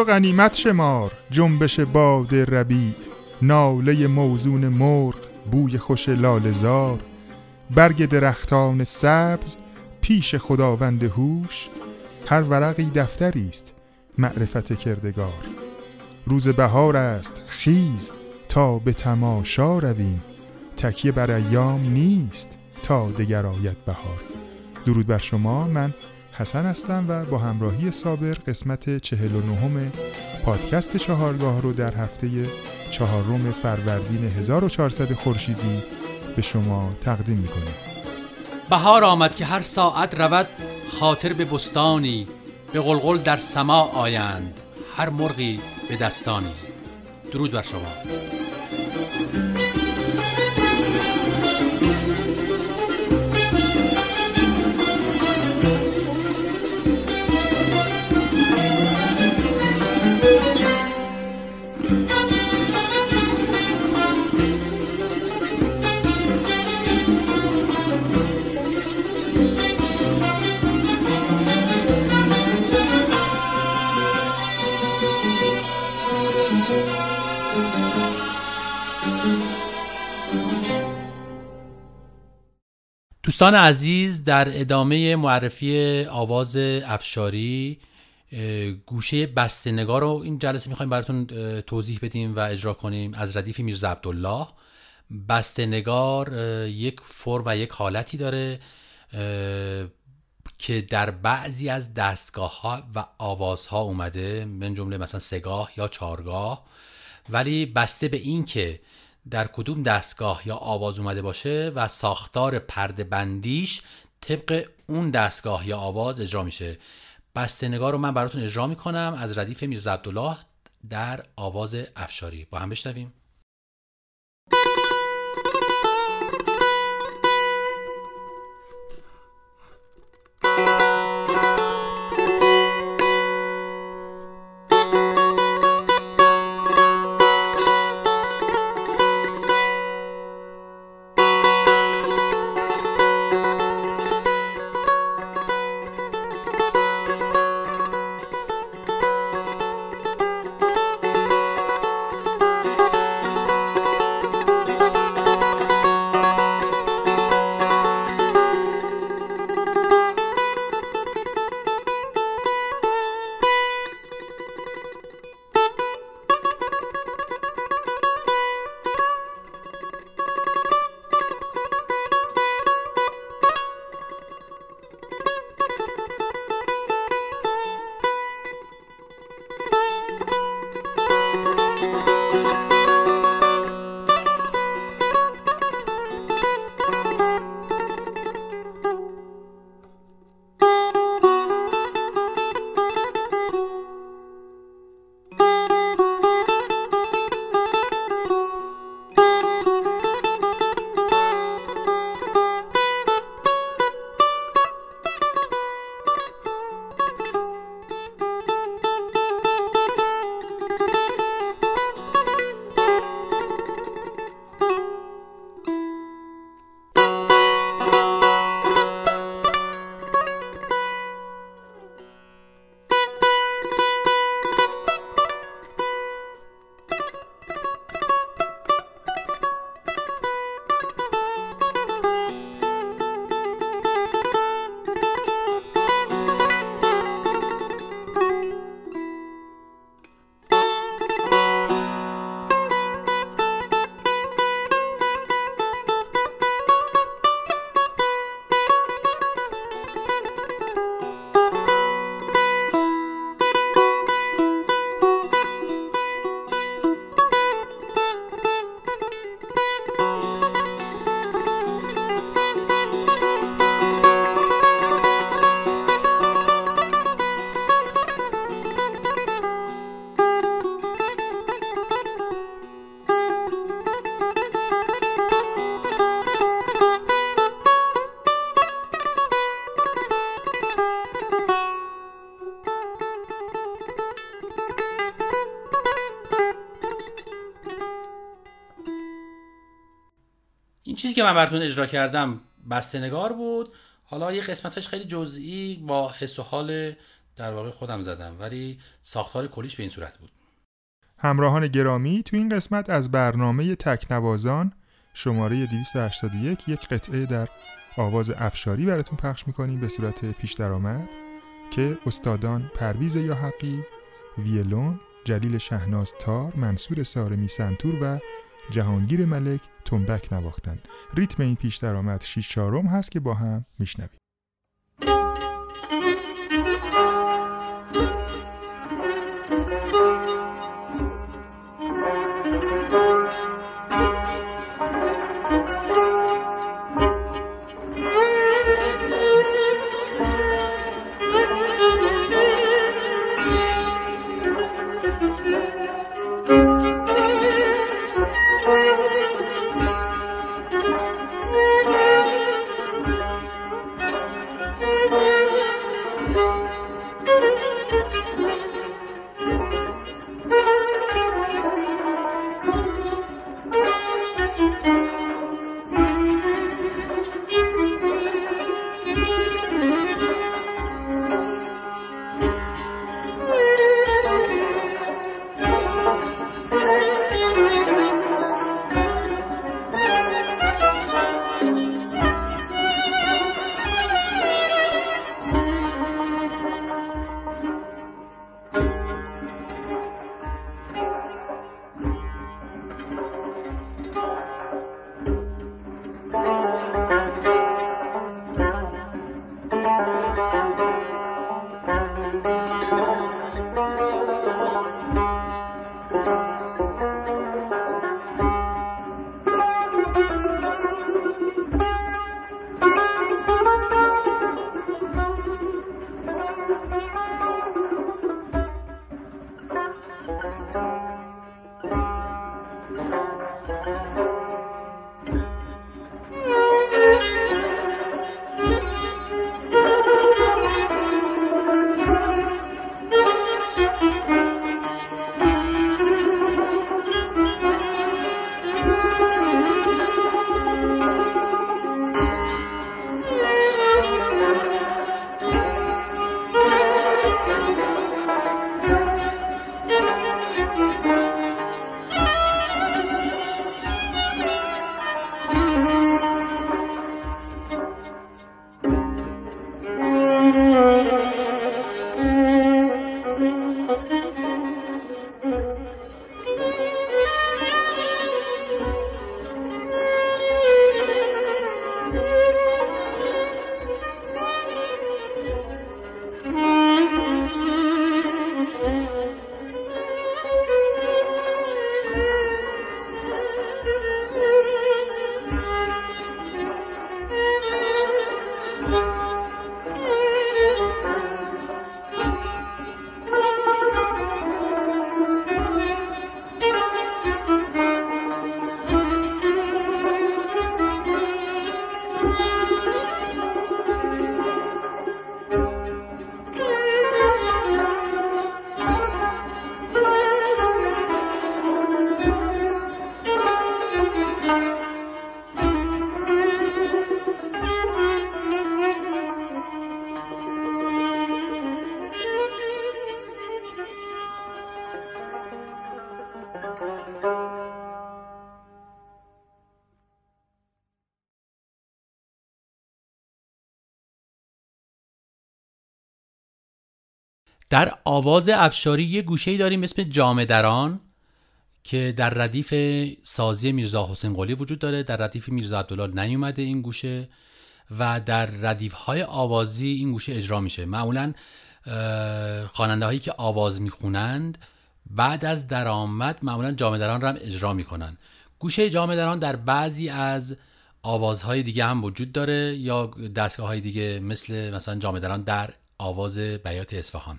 و غنیمت شمار جنبش باد ربیع ناله موزون مرغ بوی خوش لالزار برگ درختان سبز پیش خداوند هوش هر ورقی دفتری است معرفت کردگار. روز بهار است خیز تا به تماشا رویم تکیه بر ایام نیست تا دگر آید بهار. درود بر شما من حسن هستم و با همراهی صابر قسمت 49 پادکست چهارگاه رو در هفته چهارم فروردین 1400 خورشیدی به شما تقدیم می‌کنیم. بهار آمد که هر ساعت رود خاطر به بستانی به غلغل در سما آیند. هر مرغی به دستانی. درود بر شما. دوستان عزیز در ادامه معرفی آواز افشاری گوشه بستنگار رو این جلسه می‌خوایم براتون توضیح بدیم و اجرا کنیم از ردیف میرزا عبدالله. بستنگار یک فر و یک حالتی داره که در بعضی از دستگاه ها و آوازها اومده من جمله مثلا سگاه یا چارگاه ولی بسته به این که در کدوم دستگاه یا آواز اومده باشه و ساختار پرده بندیش طبق اون دستگاه یا آواز اجرا میشه. بستنگار رو من براتون اجرا می‌کنم از ردیف میرزا عبدالله در آواز افشاری. با هم بشنویم. که من براتون اجرا کردم بسته نگار بود. حالا یه قسمتش خیلی جزئی با حس و حال در واقع خودم زدم ولی ساختار کلیش به این صورت بود. همراهان گرامی تو این قسمت از برنامه تکنوازان شماره 281 یک قطعه در آواز افشاری براتون پخش می‌کنیم به صورت پیش درآمد که استادان پرویز یا حقی ویلون جلیل شهناز تار منصور سارمی سنتور و جهانگیر ملک تنبک نواختند. ریتم این پیش درآمد 6 چهارم هست که با هم میشنویم. در آواز افشاری یه گوشه داریم اسم جامدران که در ردیف سازی میرزا حسین قلی وجود داره. در ردیف میرزا عبدالله نیومده این گوشه و در ردیف های آوازی این گوشه اجرا میشه. معمولا خواننده هایی که آواز می‌خونند بعد از درآمد معمولا جامدران رو هم اجرا می‌کنن. گوشه جامدران در بعضی از آوازهای دیگه هم وجود داره یا دستگاه های دیگه مثل مثلا جامدران در آواز بیات اصفهان.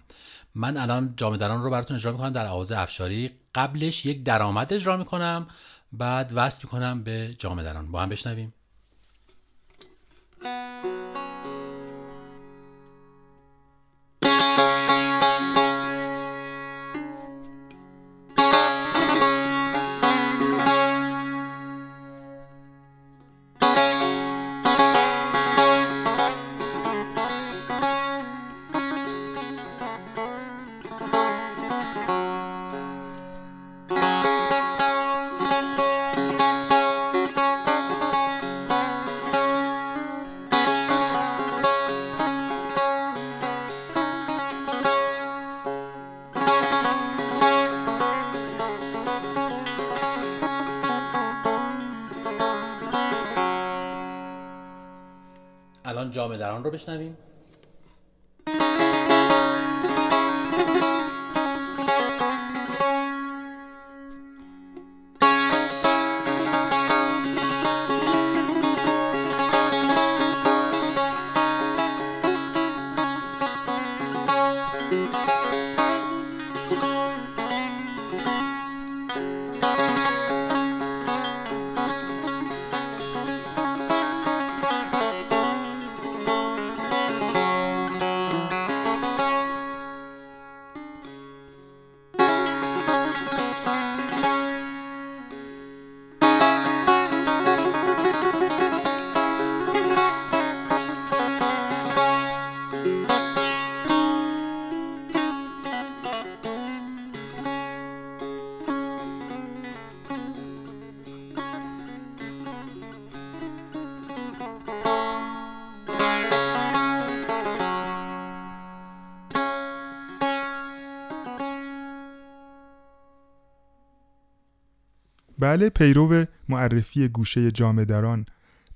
من الان جامدران رو براتون اجرا می‌کنم در آواز افشاری. قبلش یک درآمد اجرا می‌کنم بعد وصل می‌کنم به جامدران با هم بشنویم. جامعه دران رو بشنویم. بله پیرو معرفی گوشه جامدران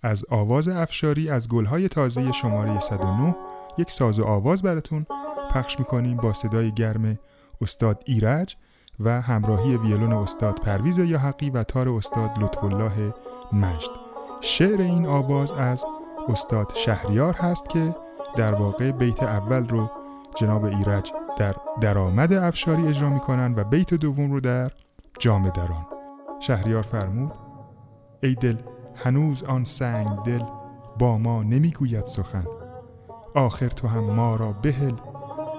از آواز افشاری از گلهای تازه شماره 109 یک ساز و آواز براتون پخش می‌کنیم با صدای گرم استاد ایرج و همراهی ویولون استاد پرویز یا حقی و تار استاد لطف الله مجد. شعر این آواز از استاد شهریار هست که در واقع بیت اول رو جناب ایرج در درآمد افشاری اجرا می‌کنن و بیت دوم رو در جامدران شهریار فرمود ای دل هنوز آن سنگ دل با ما نمی‌گوید سخن. آخر تو هم ما را بهل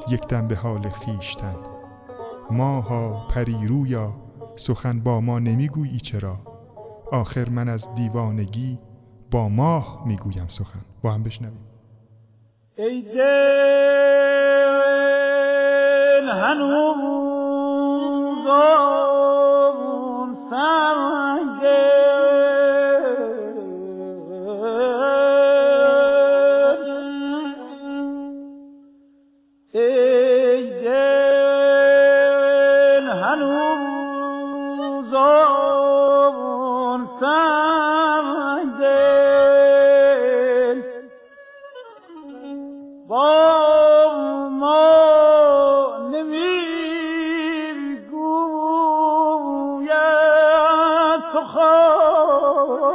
یکدم به حال خیشتن ماها پری رویا سخن با ما نمی‌گویی چرا. آخر من از دیوانگی با ماه می‌گویم سخن. با هم بشنویم. ای دل هنوز فرجا خاطر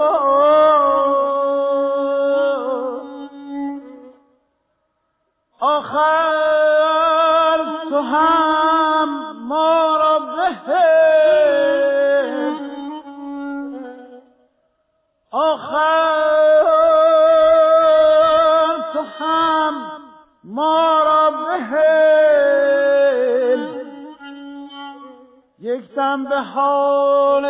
یکدم به حال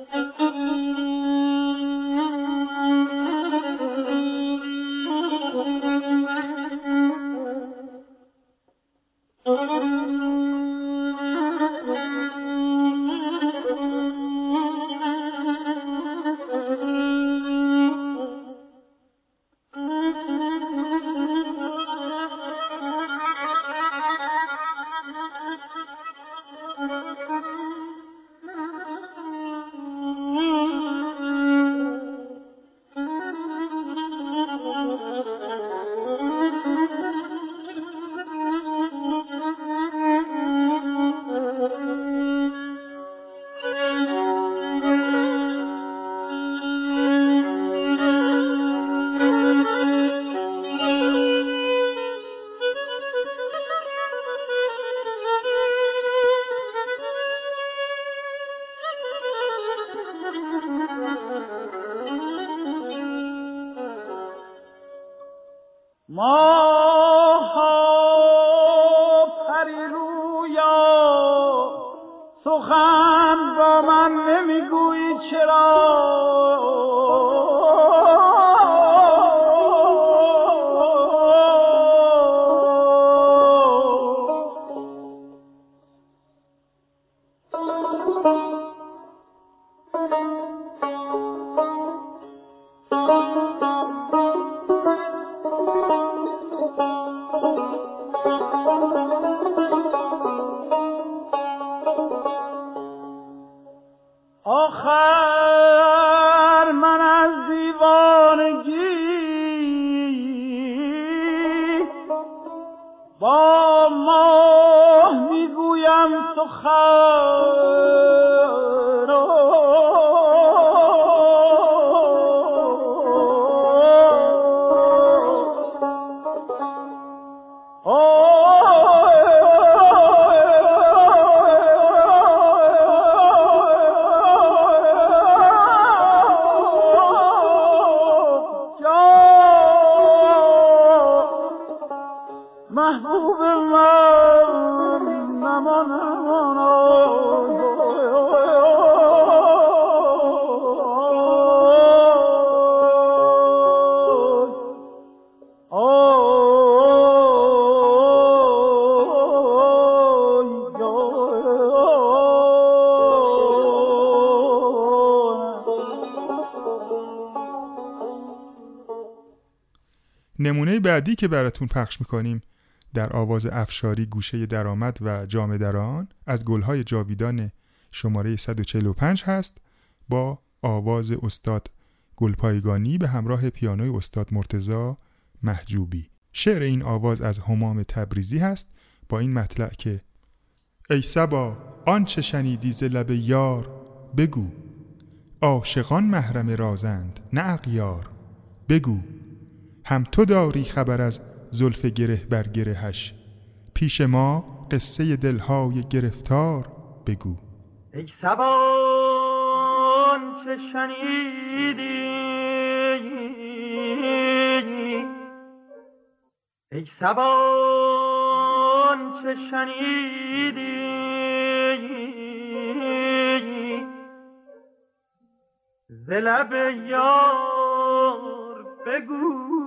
Thank you. ما می‌گویم بعدی که براتون پخش می‌کنیم. در آواز افشاری گوشه درآمد و جام دران از گلهای جاویدان شماره 145 هست با آواز استاد گلپایگانی به همراه پیانوی استاد مرتزا محجوبی. شعر این آواز از همام تبریزی هست. با این مطلع که ای سبا آنچه شنیدی ز لب یار؟ بگو. عاشقان محرم رازند نه اغیار. بگو. هم تو داری خبر از زلف گره بر گرهش. پیش ما قصه دلهای گرفتار بگو. ای سبان چه شنیدی؟ ای سبان چه شنیدی؟ ز لب یار بگو.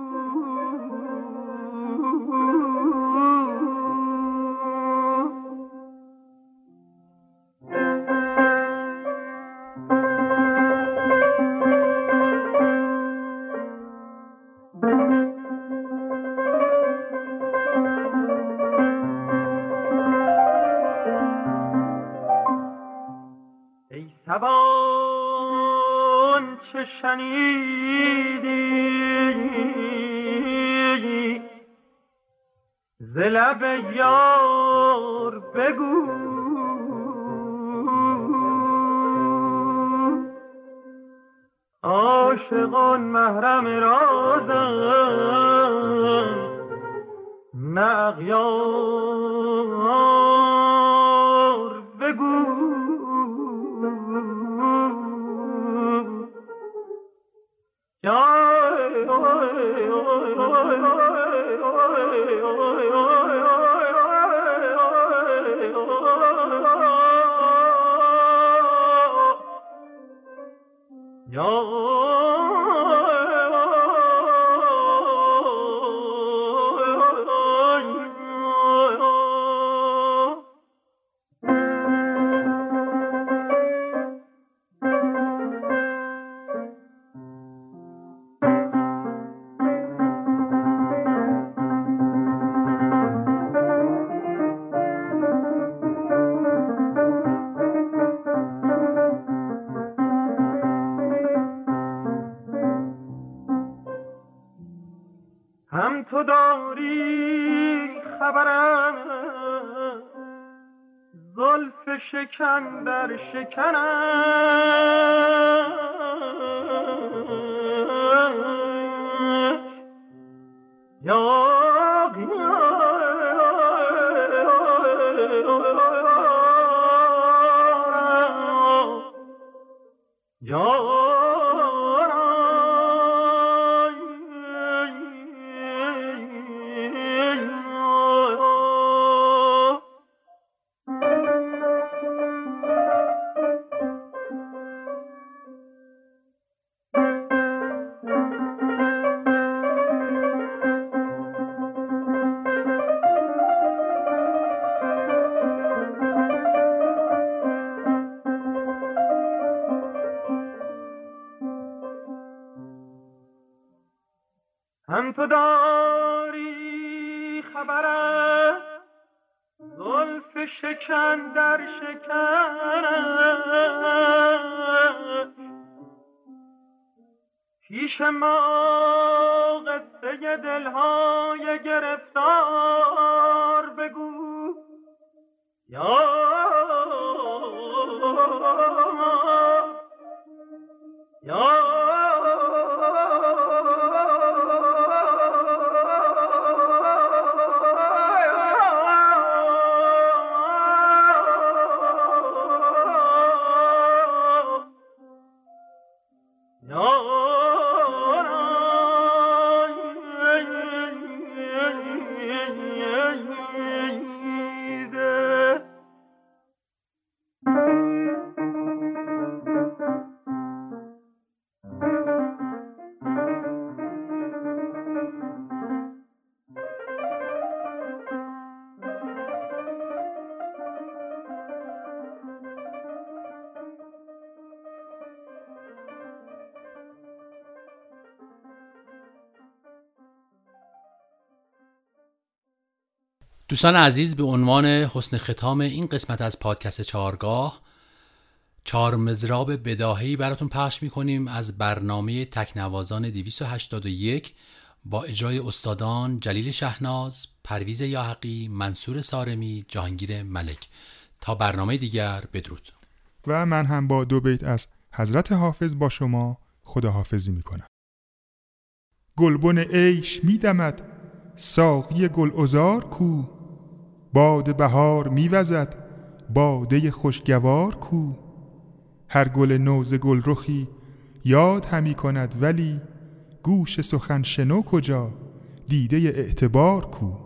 شکنم. یا پیش ما قصه دلهای گرفتار بگو. یا دوستان عزیز به عنوان حسن ختام این قسمت از پادکست چارگاه چهار مزراب بداهی براتون پخش می‌کنیم از برنامه تکنوازان 281 با اجرای استادان جلیل شهناز، پرویز یاحقی، منصور سارمی، جهانگیر ملک. تا برنامه دیگر بدرود. و من هم با دو بیت از حضرت حافظ با شما خداحافظی می‌کنم. گلبن عیش میدمد ساقی گل ازار کو؟ باد بهار میوزد باده خوشگوار کو. هر گل نوز گل رخی یاد همی کند ولی گوش سخن شنو کجا؟ دیده اعتبار کو.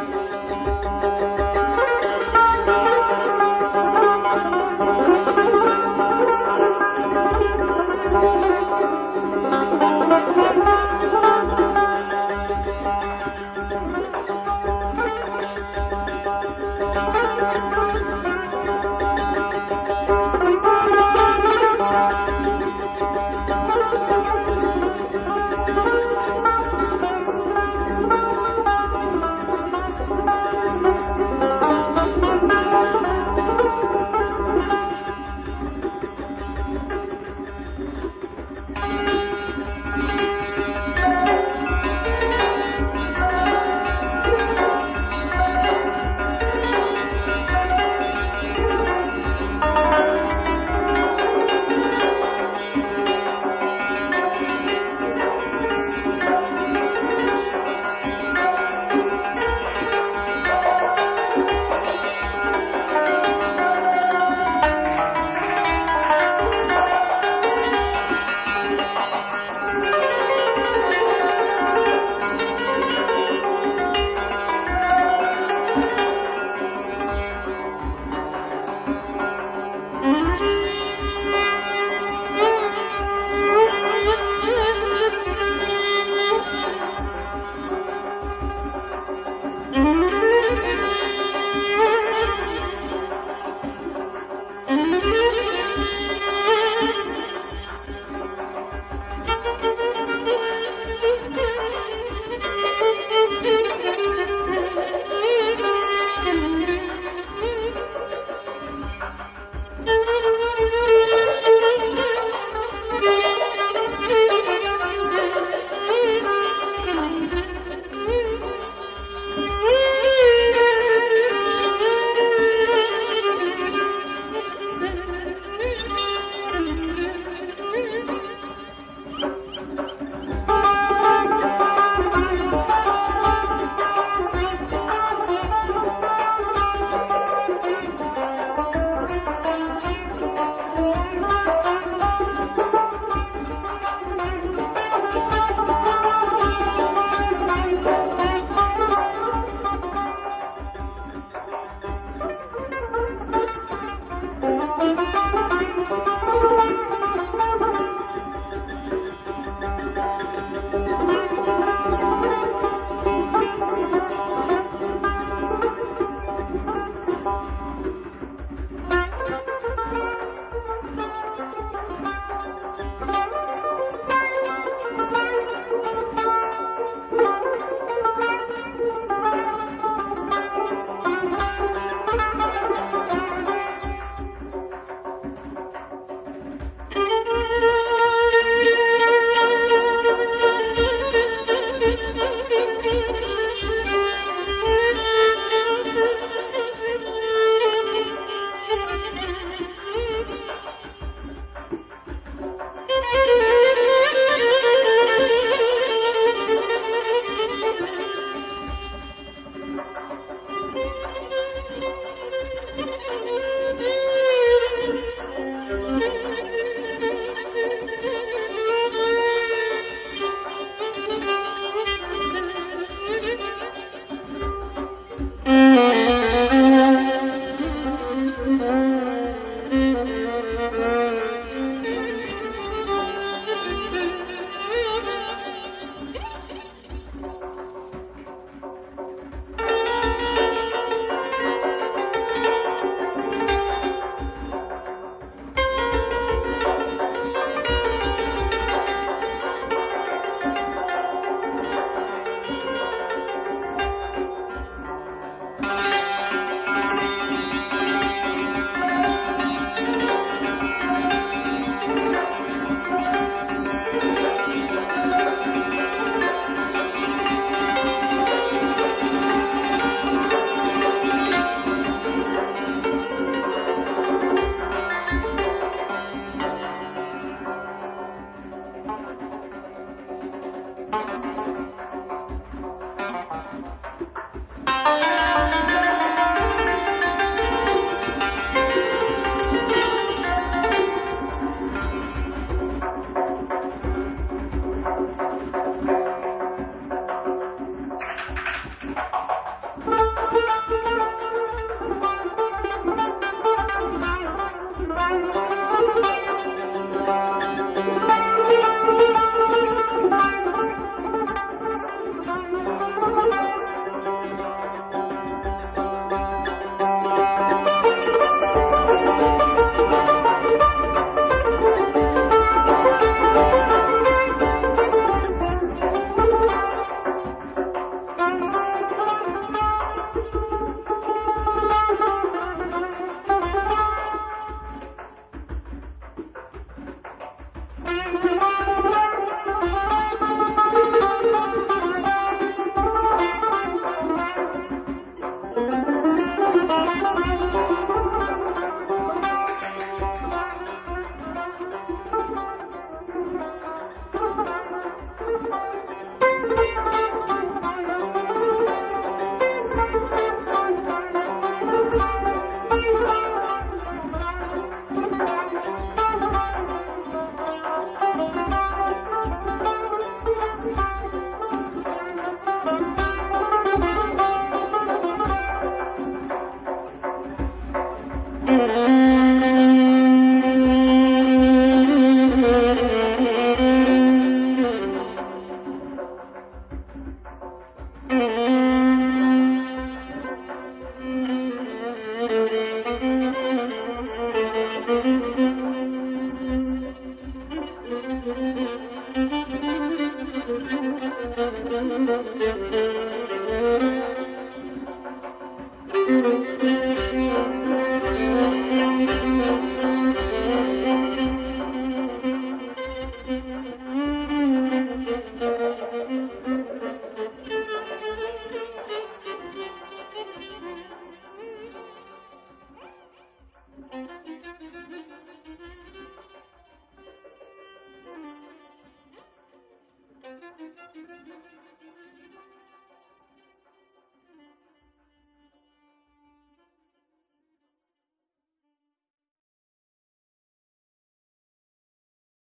Mm-hmm.